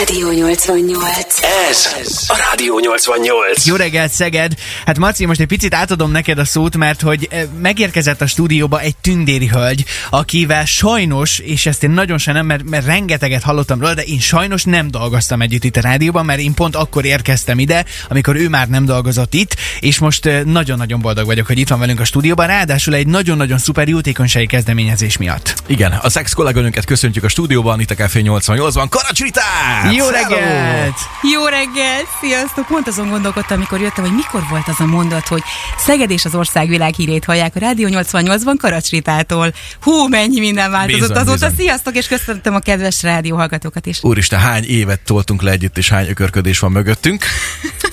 Rádió 88. Ez a Rádió 88. Jó reggelt, Szeged! Hát Marci, most egy picit átadom neked a szót, mert hogy eh, megérkezett a stúdióba egy tündéri hölgy, akivel sajnos, és ezt én nagyon sem nem, mert, mert rengeteget hallottam róla, de én sajnos nem dolgoztam együtt itt a rádióban, mert én pont akkor érkeztem ide, amikor ő már nem dolgozott itt, és most eh, nagyon-nagyon boldog vagyok, hogy itt van velünk a stúdióban, ráadásul egy nagyon-nagyon szuper jótékonysági kezdeményezés miatt. Igen, az ex kolléganőnket köszöntjük a stúdióban, itt a Café 88-ban. Jó reggelt! Jó reggelt! Sziasztok! Pont azon gondolkodtam, amikor jöttem, hogy mikor volt az a mondat, hogy Szeged és az ország világhírét hallják a Rádió 88-ban Karacsritától. Hú, mennyi minden változott Bizony, azóta. bizony. Sziasztok, és köszöntöm a kedves rádióhallgatókat is. Úristen, hány évet toltunk le együtt, és hány ökörködés van mögöttünk.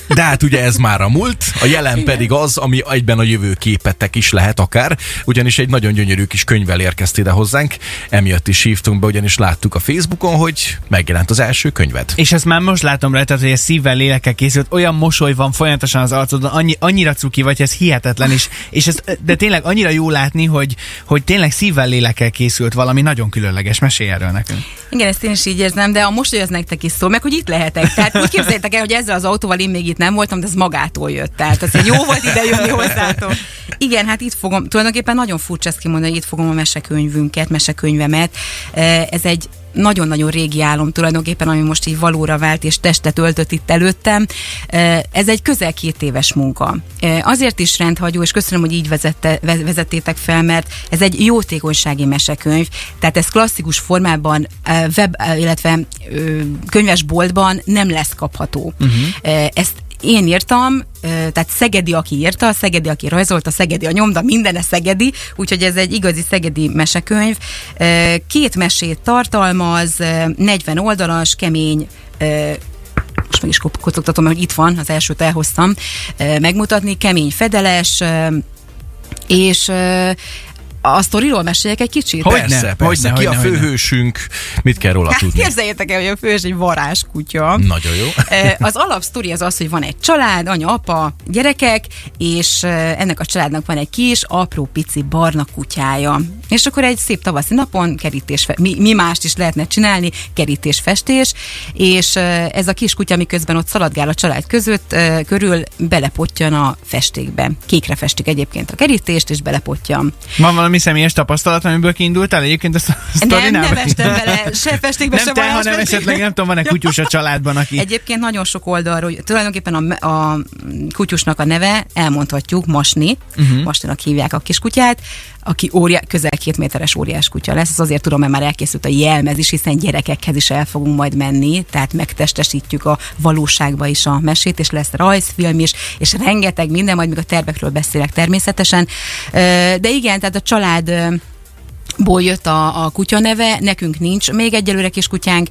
De hát ugye ez már a múlt, a jelen pedig az, ami egyben a jövő képetek is lehet akár, ugyanis egy nagyon gyönyörű kis könyvvel érkezt ide hozzánk, emiatt is hívtunk be, ugyanis láttuk a Facebookon, hogy megjelent az első könyved. És ezt már most látom rajtad, hogy ez szívvel, lélekkel készült, olyan mosoly van folyamatosan az arcodon, annyi, annyira cuki vagy, ez hihetetlen, és, és ez, de tényleg annyira jó látni, hogy, hogy tényleg szívvel, lélekkel készült valami nagyon különleges. Mesélj erről nekünk. Igen, ezt én is így érzem, de a mosoly az nektek is szól, meg hogy itt lehetek. Tehát úgy képzeljétek el, hogy ezzel az autóval én még itt nem voltam, de ez magától jött. Tehát az jó volt ide jönni hozzátok. Igen, hát itt fogom, tulajdonképpen nagyon furcsa ezt kimondani, hogy itt fogom a mesekönyvünket, mesekönyvemet. Ez egy nagyon-nagyon régi álom tulajdonképpen, ami most így valóra vált és testet öltött itt előttem. Ez egy közel két éves munka. Azért is rendhagyó, és köszönöm, hogy így vezette, ve- vezettétek fel, mert ez egy jótékonysági mesekönyv, tehát ez klasszikus formában web, illetve könyvesboltban nem lesz kapható. Uh-huh. Ezt én írtam, tehát Szegedi, aki írta, Szegedi, aki rajzolta, Szegedi a nyomda, mindene Szegedi, úgyhogy ez egy igazi Szegedi mesekönyv. Két mesét tartalmaz, ö, 40 oldalas, kemény, most meg is ko- kocogtatom, hogy itt van, az elsőt elhoztam, megmutatni, kemény fedeles, és a sztoriról meséljek egy kicsit? Hogyne, persze, persze. hogyne, Ki a hogyne, hogyne. főhősünk? Mit kell róla Hát tudni? képzeljétek el, hogy a fős egy varázskutya. Nagyon jó. Az alapsztori az az, hogy van egy család, anya, apa, gyerekek, és ennek a családnak van egy kis, apró, pici barna kutyája. És akkor egy szép tavaszi napon kerítés, mi, mi mást is lehetne csinálni, kerítés, festés, és ez a kis kutya, miközben ott szaladgál a család között, körül belepottyan a festékbe. Kékre festik egyébként a kerítést, és belepottyan. Van valami személyes tapasztalat, amiből kiindultál egyébként ezt a Nem, sztorinál? nem estem bele, se festékbe, Nem se te, hanem varázsfestékbe. esetleg nem tudom, van-e kutyus a családban, aki... Egyébként nagyon sok oldalról, tulajdonképpen a, a kutyusnak a neve, elmondhatjuk, Masni, uh-huh. Masninak hívják a kiskutyát, aki óriá, közel két méteres óriás kutya lesz, ez azért tudom, mert már elkészült a jelmez is, hiszen gyerekekhez is el fogunk majd menni, tehát megtestesítjük a valóságba is a mesét, és lesz rajzfilm is, és rengeteg minden, majd még a tervekről beszélek természetesen. De igen, tehát a család ból jött a, a kutya neve, nekünk nincs még egyelőre kis kutyánk,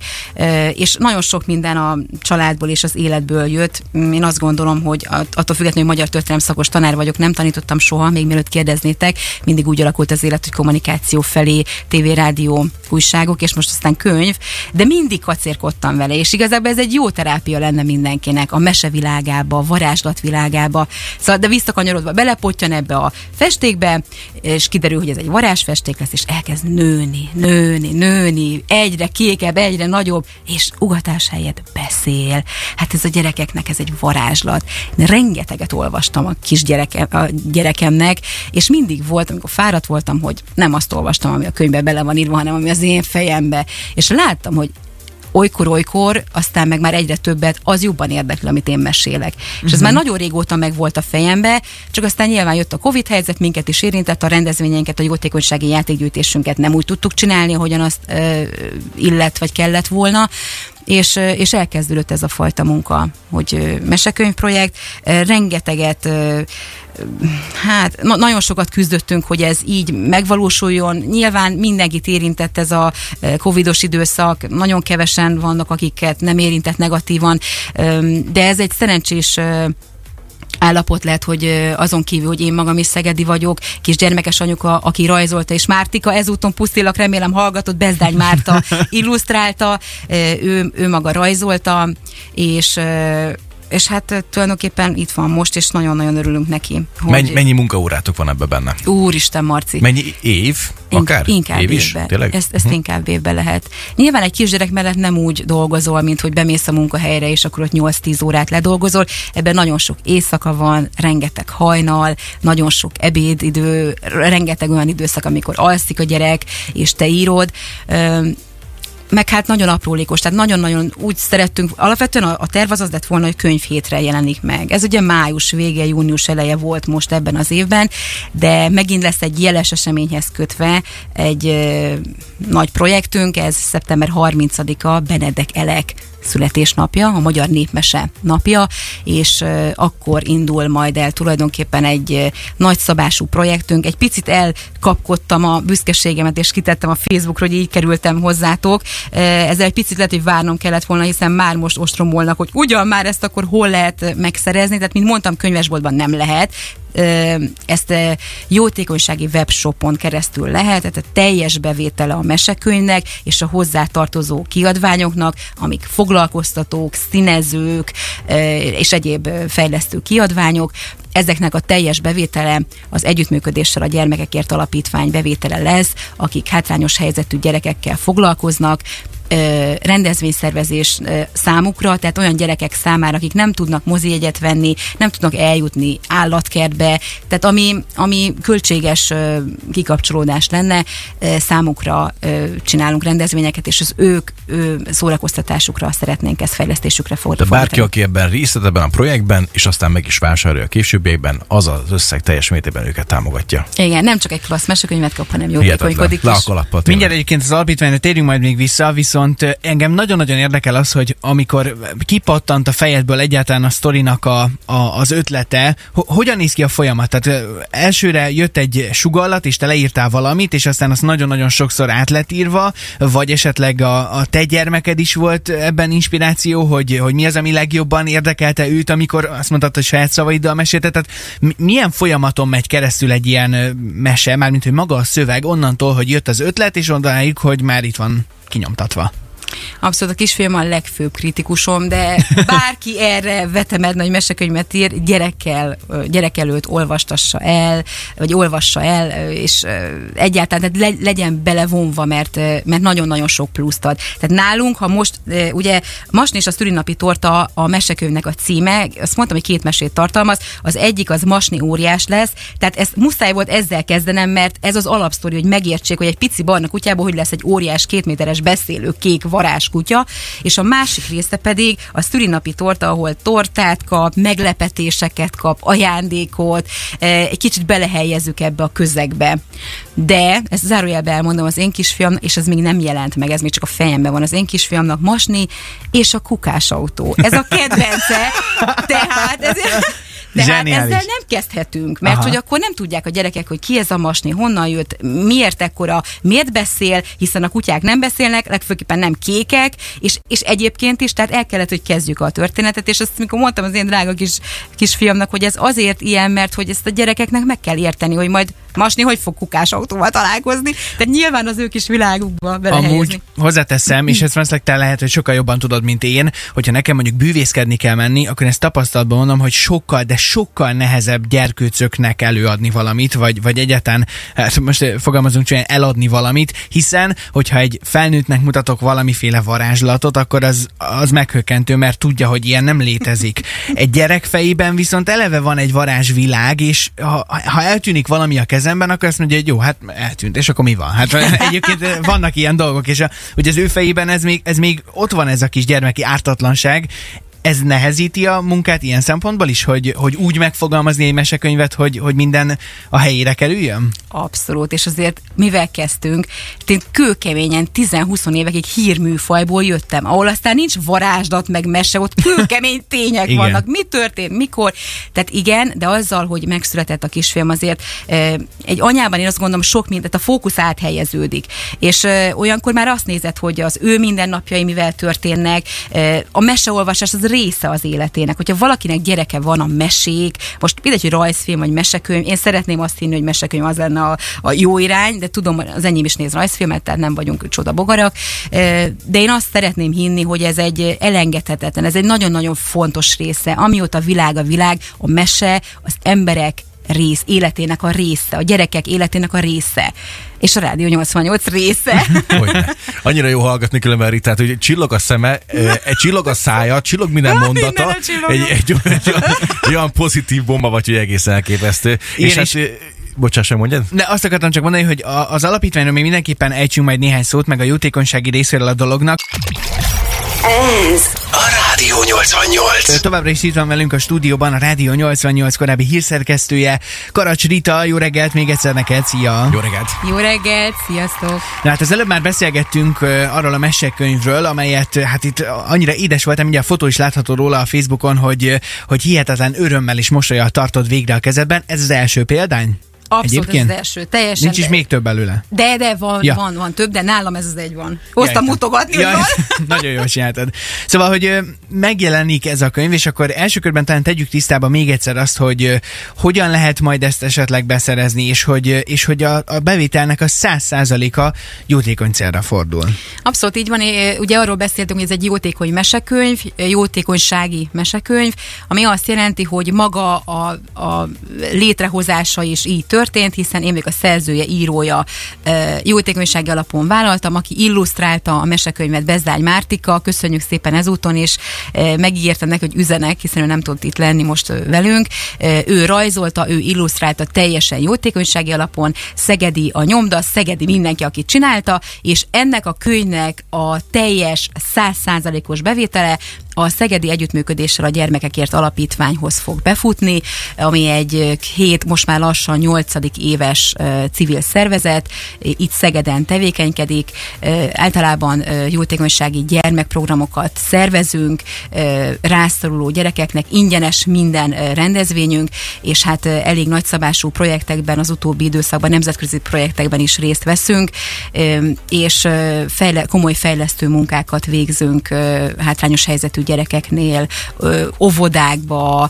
és nagyon sok minden a családból és az életből jött. Mm, Én azt gondolom, hogy at- attól függetlenül, hogy magyar történelem szakos tanár vagyok, nem tanítottam soha, még mielőtt kérdeznétek, mindig úgy alakult az élet, hogy kommunikáció felé, tévé, rádió, újságok, és most aztán könyv, de mindig kacérkodtam vele, és igazából ez egy jó terápia lenne mindenkinek, a mesevilágába, a varázslatvilágába, szóval, de visszakanyarodva belepottyan ebbe a festékbe, és kiderül, hogy ez egy varázsfesték lesz, és elkezd nőni, nőni, nőni, egyre kékebb, egyre nagyobb, és ugatás helyett beszél. Hát ez a gyerekeknek ez egy varázslat. Én rengeteget olvastam a kis gyereke, a gyerekemnek, és mindig volt, amikor fáradt voltam, hogy nem azt olvastam, ami a könyvbe bele van írva, hanem ami az én fejembe. És láttam, hogy olykor-olykor, aztán meg már egyre többet, az jobban érdekli, amit én mesélek. Uh-huh. És ez már nagyon régóta meg volt a fejembe, csak aztán nyilván jött a Covid helyzet, minket is érintett, a rendezvényeinket, a jótékonysági játékgyűjtésünket nem úgy tudtuk csinálni, ahogyan azt ö, illet vagy kellett volna, és, és elkezdődött ez a fajta munka, hogy mesekönyvprojekt, rengeteget hát na- nagyon sokat küzdöttünk, hogy ez így megvalósuljon. Nyilván mindenkit érintett ez a covidos időszak, nagyon kevesen vannak, akiket nem érintett negatívan, de ez egy szerencsés állapot lett, hogy azon kívül, hogy én magam is Szegedi vagyok, kisgyermekes anyuka, aki rajzolta, és Mártika ezúton pusztillak, remélem hallgatott, Bezdány Márta illusztrálta, ő, ő maga rajzolta, és és hát ö, tulajdonképpen itt van most, és nagyon-nagyon örülünk neki. Hogy Mennyi, mennyi munkaórátok van ebbe benne? Úristen, Marci. Mennyi év? Akár? Inkább év is? évben. Tényleg? Ezt, ezt Mhm. inkább évben lehet. Nyilván egy kisgyerek mellett nem úgy dolgozol, mint hogy bemész a munkahelyre, és akkor ott 8-10 órát ledolgozol. Ebben nagyon sok éjszaka van, rengeteg hajnal, nagyon sok ebédidő, rengeteg olyan időszak, amikor alszik a gyerek, és te írod. Meg hát nagyon aprólékos, tehát nagyon-nagyon úgy szerettünk, alapvetően a, a terv az az lett volna, hogy könyvhétre jelenik meg. Ez ugye május vége, június eleje volt most ebben az évben, de megint lesz egy jeles eseményhez kötve egy ö, nagy projektünk, ez szeptember 30-a Benedek Elek születésnapja, a Magyar Népmese napja, és akkor indul majd el tulajdonképpen egy nagyszabású projektünk. Egy picit elkapkodtam a büszkeségemet, és kitettem a Facebookra, hogy így kerültem hozzátok. Ezzel egy picit lehet, hogy várnom kellett volna, hiszen már most ostromolnak, hogy ugyan már ezt akkor hol lehet megszerezni. Tehát, mint mondtam, könyvesboltban nem lehet, ezt jótékonysági webshopon keresztül lehet, tehát a teljes bevétele a mesekönyvnek és a hozzátartozó kiadványoknak, amik foglalkoztatók, színezők és egyéb fejlesztő kiadványok, ezeknek a teljes bevétele az együttműködéssel a Gyermekekért Alapítvány bevétele lesz, akik hátrányos helyzetű gyerekekkel foglalkoznak, rendezvényszervezés számukra, tehát olyan gyerekek számára, akik nem tudnak mozijegyet venni, nem tudnak eljutni állatkertbe, tehát ami, ami költséges kikapcsolódás lenne, számukra csinálunk rendezvényeket, és az ők ö, szórakoztatásukra szeretnénk ezt fejlesztésükre De fordítani. bárki, aki ebben részt vett ebben a projektben, és aztán meg is vásárolja a későbbiekben, az az összeg teljes mértékben őket támogatja. Igen, nem csak egy klassz mesekönyvet kap, hanem jótékonykodik is. Mindjárt egyébként az alapítványra térjünk majd még vissza, viszont ö, engem nagyon-nagyon érdekel az, hogy amikor kipattant a fejedből egyáltalán a sztorinak a, a, az ötlete, ho- hogyan néz ki a folyamat? Tehát elsőre jött egy sugallat, és te leírtál valamit, és aztán az nagyon-nagyon sokszor át lett írva, vagy esetleg a, a te gyermeked is volt ebben inspiráció, hogy, hogy mi az, ami legjobban érdekelte őt, amikor azt mondtad, hogy saját szavaiddal mesélte. Tehát mi- milyen folyamaton megy keresztül egy ilyen mese, mármint hogy maga a szöveg, onnantól, hogy jött az ötlet, és ondáig, hogy már itt van kinyomtatva. Abszolút a kisfiam a legfőbb kritikusom, de bárki erre vetemedne, hogy mesekönyvet ír, gyerekkel, gyerek előtt olvastassa el, vagy olvassa el, és egyáltalán tehát le, legyen belevonva, mert, mert nagyon-nagyon sok pluszt ad. Tehát nálunk, ha most, ugye Masni és a szülinapi torta a mesekönyvnek a címe, azt mondtam, hogy két mesét tartalmaz, az egyik az Masni óriás lesz, tehát ezt muszáj volt ezzel kezdenem, mert ez az alapsztori, hogy megértsék, hogy egy pici barna kutyából hogy lesz egy óriás kétméteres beszélő kék varázskutya, és a másik része pedig a szülinapi torta, ahol tortát kap, meglepetéseket kap, ajándékot, eh, egy kicsit belehelyezzük ebbe a közegbe. De, ezt zárójelbe elmondom az én kisfiam, és ez még nem jelent meg, ez még csak a fejemben van, az én kisfiamnak Masni és a kukás autó. Ez a kedvence, tehát ez... Tehát Zseniális. ezzel nem kezdhetünk, mert Aha. hogy akkor nem tudják a gyerekek, hogy ki ez a masni, honnan jött, miért ekkora, miért beszél, hiszen a kutyák nem beszélnek, legfőképpen nem kékek, és, és egyébként is, tehát el kellett, hogy kezdjük a történetet, és azt mikor mondtam az én drága kis, kisfiamnak, hogy ez azért ilyen, mert hogy ezt a gyerekeknek meg kell érteni, hogy majd masni hogy fog kukás autóval találkozni, tehát nyilván az ő kis világukba belehelyezni. Amúgy hozzáteszem, és ezt valószínűleg te lehet, hogy sokkal jobban tudod, mint én, hogyha nekem mondjuk bűvészkedni kell menni, akkor ezt tapasztalatban mondom, hogy sokkal, de sokkal nehezebb gyerkőcöknek előadni valamit, vagy, vagy egyáltalán, hát most eh, fogalmazunk csak eladni valamit, hiszen, hogyha egy felnőttnek mutatok valamiféle varázslatot, akkor az, az meghökkentő, mert tudja, hogy ilyen nem létezik. Egy gyerek fejében viszont eleve van egy varázsvilág, és ha, ha eltűnik valami a kezemben, akkor azt mondja, hogy jó, hát eltűnt, és akkor mi van? Hát egyébként eh, vannak ilyen dolgok, és a, hogy az ő fejében ez még, ez még ott van ez a kis gyermeki ártatlanság, ez nehezíti a munkát ilyen szempontból is, hogy, hogy úgy megfogalmazni egy mesekönyvet, hogy, hogy minden a helyére kerüljön? Abszolút, és azért mivel kezdtünk, én kőkeményen 10-20 évekig hírműfajból jöttem, ahol aztán nincs varázslat, meg mese, ott kőkemény tények vannak, mi történt, mikor. Tehát igen, de azzal, hogy megszületett a kisfilm, azért eh, egy anyában én azt gondolom sok mindent, a fókusz áthelyeződik. És eh, olyankor már azt nézed, hogy az ő mindennapjai mivel történnek, eh, a meseolvasás az része az életének. Hogyha valakinek gyereke van, a mesék, most mindegy, hogy rajzfilm vagy mesekönyv, én szeretném azt hinni, hogy mesekönyv az lenne a, a jó irány, de tudom, az enyém is néz rajzfilmet, tehát nem vagyunk csoda bogarak, de én azt szeretném hinni, hogy ez egy elengedhetetlen, ez egy nagyon-nagyon fontos része. Amióta világ a világ, a mese, az emberek rész, életének a része, a gyerekek életének a része. És a Rádió 88 része. Hogyne. Annyira jó hallgatni különben Ritát, hogy csillog a szeme, egy csillog a szája, csillog minden mondata, egy, egy, egy, egy, olyan, egy olyan pozitív bomba vagy, hogy egészen elképesztő. Igen, és hát, és- Bocsáss, mondjad? De azt akartam csak mondani, hogy az alapítványról még mindenképpen ejtsünk majd néhány szót, meg a jótékonysági részéről a dolognak. Ez a Rádió 88. Továbbra is itt van velünk a stúdióban a Rádió 88 korábbi hírszerkesztője, Karacs Rita, jó reggelt még egyszer neked, szia! Jó reggelt! Jó reggelt, sziasztok! Na hát az előbb már beszélgettünk arról a mesekönyvről, amelyet hát itt annyira édes voltam, mindjárt a fotó is látható róla a Facebookon, hogy, hogy hihetetlen örömmel és mosolyal tartod végre a kezedben. Ez az első példány? Abszolút Egyébként? ez az első, teljesen. Nincs is de- még több belőle. De, de van, Ja. ja. van, van több, de nálam ez az egy van. Hoztam értem. mutogatni, Ja. Nagyon jól csináltad. Szóval, hogy megjelenik ez a könyv, és akkor első körben talán tegyük tisztába még egyszer azt, hogy hogyan lehet majd ezt esetleg beszerezni, és hogy, és hogy a, a bevételnek a száz százaléka jótékony célra fordul. Abszolút így van. Ugye arról beszéltünk, hogy ez egy jótékony mesekönyv, jótékonysági mesekönyv, ami azt jelenti, hogy maga a, a létrehozása is így történt, hiszen én vagyok a szerzője, írója, jótékonysági alapon vállaltam, aki illusztrálta a mesekönyvet Bezdány Mártika, köszönjük szépen ezúton, és ö, megígértem neki, hogy üzenek, hiszen ő nem tudott itt lenni most velünk. Ő rajzolta, ő illusztrálta teljesen jótékonysági alapon, Szegedi a nyomda, Szegedi mindenki, aki csinálta, és ennek a könyvnek a teljes százszázalékos bevétele a Szegedi Együttműködéssel a Gyermekekért Alapítványhoz fog befutni, ami egy hét, most már lassan nyolcadik éves civil szervezet, itt Szegeden tevékenykedik, általában jótékonysági gyermekprogramokat szervezünk, rászoruló gyerekeknek ingyenes minden rendezvényünk, és hát elég nagyszabású projektekben, az utóbbi időszakban nemzetközi projektekben is részt veszünk, és fejle, komoly fejlesztő munkákat végzünk hátrányos helyzetű gyerekeknél, óvodákba,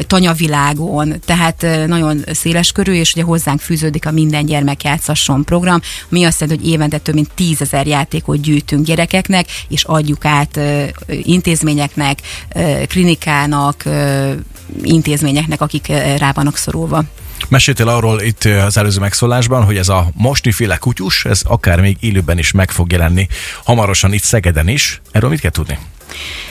tanyavilágon, tehát nagyon széles körű, és ugye hozzánk fűződik a Minden Gyermek Játszasson program, ami azt jelenti, hogy évente több mint tízezer játékot gyűjtünk gyerekeknek, és adjuk át intézményeknek, klinikának, intézményeknek, akik rá vannak szorulva. Meséltél arról itt az előző megszólásban, hogy ez a mostniféle kutyus, ez akár még élőben is meg fog jelenni, hamarosan itt Szegeden is. Erről mit kell tudni?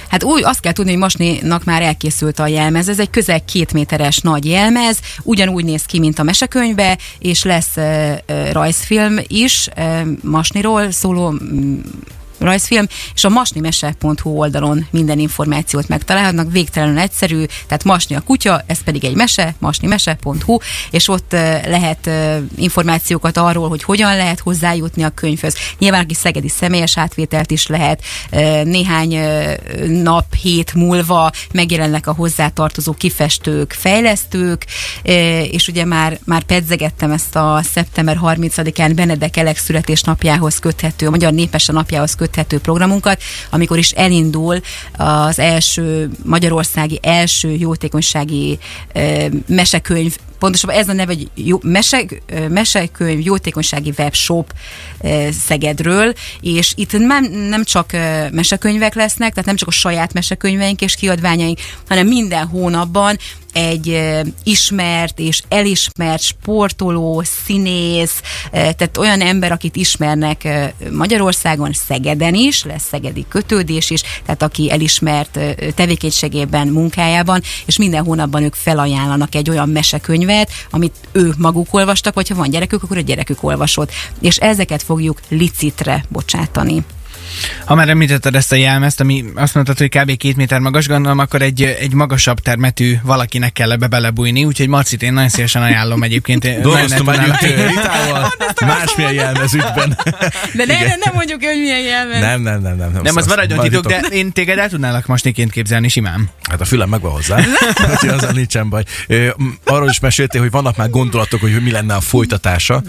Hát úgy azt kell tudni, hogy Masninak már elkészült a jelmez. Ez egy közel két méteres nagy jelmez, ugyanúgy néz ki, mint a mesekönyvbe, és lesz uh, rajzfilm is uh, Masniról szóló mm, rajzfilm, és a masnimese.hu oldalon minden információt megtalálhatnak, végtelenül egyszerű, tehát Masni a kutya, ez pedig egy mese, masnimese.hu, és ott lehet információkat arról, hogy hogyan lehet hozzájutni a könyvhöz. Nyilván, aki szegedi személyes átvételt is lehet, néhány nap, hét múlva megjelennek a hozzátartozó kifestők, fejlesztők, és ugye már, már pedzegettem ezt a szeptember 30-án Benedek Elek születésnapjához köthető, a Magyar Népese napjához köthető programunkat, amikor is elindul az első magyarországi első jótékonysági mesekönyv. Pontosabban ez a neve, hogy jó, mesekönyv jótékonysági webshop Szegedről, és itt nem, nem csak mesekönyvek lesznek, tehát nem csak a saját mesekönyveink és kiadványaink, hanem minden hónapban egy ismert és elismert sportoló, színész, tehát olyan ember, akit ismernek Magyarországon, Szegeden is, lesz szegedi kötődés is, tehát aki elismert tevékenységében, munkájában, és minden hónapban ők felajánlanak egy olyan mesekönyvet, amit ők maguk olvastak, vagy ha van gyerekük, akkor a gyerekük olvasott. És ezeket fogjuk licitre bocsátani. Ha már említetted ezt a jelmezt, ami azt mondtad, hogy kb. két méter magas, gondolom, akkor egy, egy magasabb termetű valakinek kell ebbe belebújni, úgyhogy Marcit én nagyon szívesen ajánlom egyébként. Dolgoztam együtt Ritával, másmilyen jelmezügyben. De ne, ne, nem mondjuk, hogy milyen jelmez. Nem, nem, nem, nem. Nem, az Azt- maradjon titok, de én téged el tudnálak mostniként képzelni simán. Hát a fülem megvan hozzá, úgyhogy azzal nincsen baj. Arról is meséltél, hogy vannak már gondolatok, hogy mi lenne a folytatása.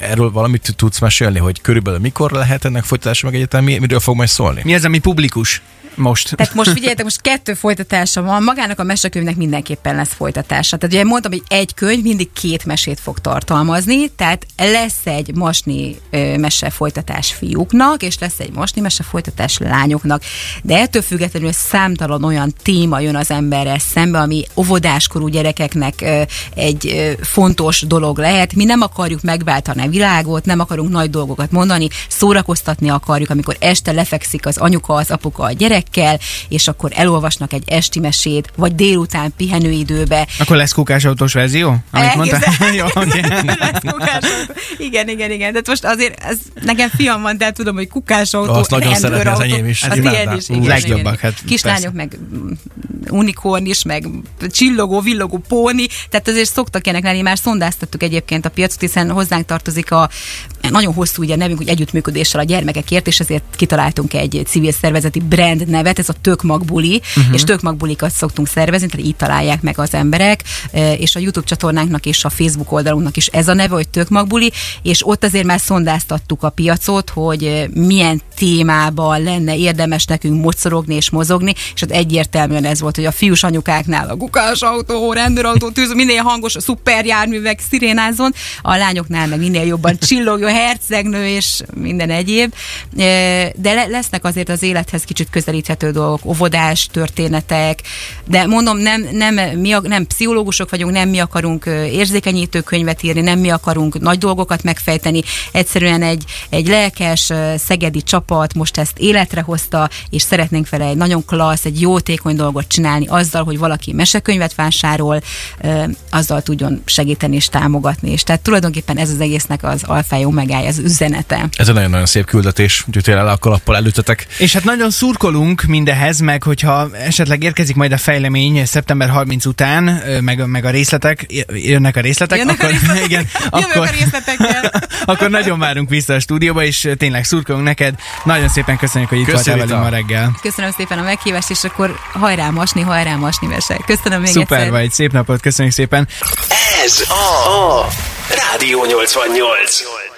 Erről valamit tudsz mesélni, hogy körülbelül mikor lehet ennek folytatása, meg egyetem mi- miről fog majd szólni? Mi az, ami publikus? Most. Tehát most figyeljetek, most kettő folytatása van, magának a mesekönyvnek mindenképpen lesz folytatása. Tehát ugye mondtam, hogy egy könyv mindig két mesét fog tartalmazni, tehát lesz egy masni ö, mese folytatás fiúknak, és lesz egy masni mese folytatás lányoknak. De ettől függetlenül számtalan olyan téma jön az emberrel szembe, ami óvodáskorú gyerekeknek ö, egy ö, fontos dolog lehet. Mi nem akarjuk megváltani a világot, nem akarunk nagy dolgokat mondani, szórakoztatni akarjuk, amikor este lefekszik az anyuka, az apuka a gyerekkel, és akkor elolvasnak egy esti mesét, vagy délután pihenőidőbe. Akkor lesz kukásautós verzió? Amit mondtál? Jó. Igen, igen, igen. De most azért ez, nekem fiam van, tehát tudom, hogy kukásautó, Azt nagyon szeretné az enyém is. Az ilyen is. Igen, legjobbak, igen. hát Kislányok, meg mm, unikorn is, meg csillogó, villogó póni, tehát azért szoktak ilyenek lenni, már szondáztattuk egyébként a piacot, hiszen hozzánk tartozik a nagyon hosszú ugye nevünk, hogy együttműködéssel a gyermekekért, és ezért kitaláltunk egy civil szervezeti brand nevet, ez a Tök Magbuli, uh-huh. és Tök Magbulikat szoktunk szervezni, tehát így találják meg az emberek, e, és a YouTube csatornánknak és a Facebook oldalunknak is ez a neve, hogy Tök Magbuli, és ott azért már szondáztattuk a piacot, hogy milyen témában lenne érdemes nekünk mocorogni és mozogni, és ott egyértelműen ez volt, hogy a fiús anyukáknál a gukás autó, rendőrautó, tűz, minél hangos, a szuperjárművek szirénázon, a lányoknál meg minél jobban csillogjon, hercegnő és minden egyéb. De le- lesznek azért az élethez kicsit közelíthető dolgok, óvodás történetek, de mondom, nem, nem, mi, nem pszichológusok vagyunk, nem mi akarunk érzékenyítő könyvet írni, nem mi akarunk nagy dolgokat megfejteni, egyszerűen egy, egy lelkes szegedi csapat most ezt életre hozta, és szeretnénk vele egy nagyon klassz, egy jótékony dolgot csinálni azzal, hogy valaki mesekönyvet vásárol, azzal tudjon segíteni és támogatni. És tehát tulajdonképpen ez az egésznek az alfája, omegája, az üzenete. Ez egy nagyon-nagyon szép küldetés, úgyhogy tényleg le a kalappal előttetek. És hát nagyon szurkolunk mindehez, meg hogyha esetleg érkezik majd a fejlemény szeptember 30 után, meg, meg a részletek, jönnek a részletek, Jönnek a akkor, részletek. igen, Jövök akkor, a részletekkel. akkor nagyon várunk vissza a stúdióba, és tényleg szurkolunk neked. Nagyon szépen köszönjük, hogy itt voltál velünk ma reggel. Köszönöm szépen a meghívást, és akkor hajrá masni, hajrá masni mese. Köszönöm még Szuper egyszer. vagy, szép napot, köszönjük szépen. Ez a Rádió 88.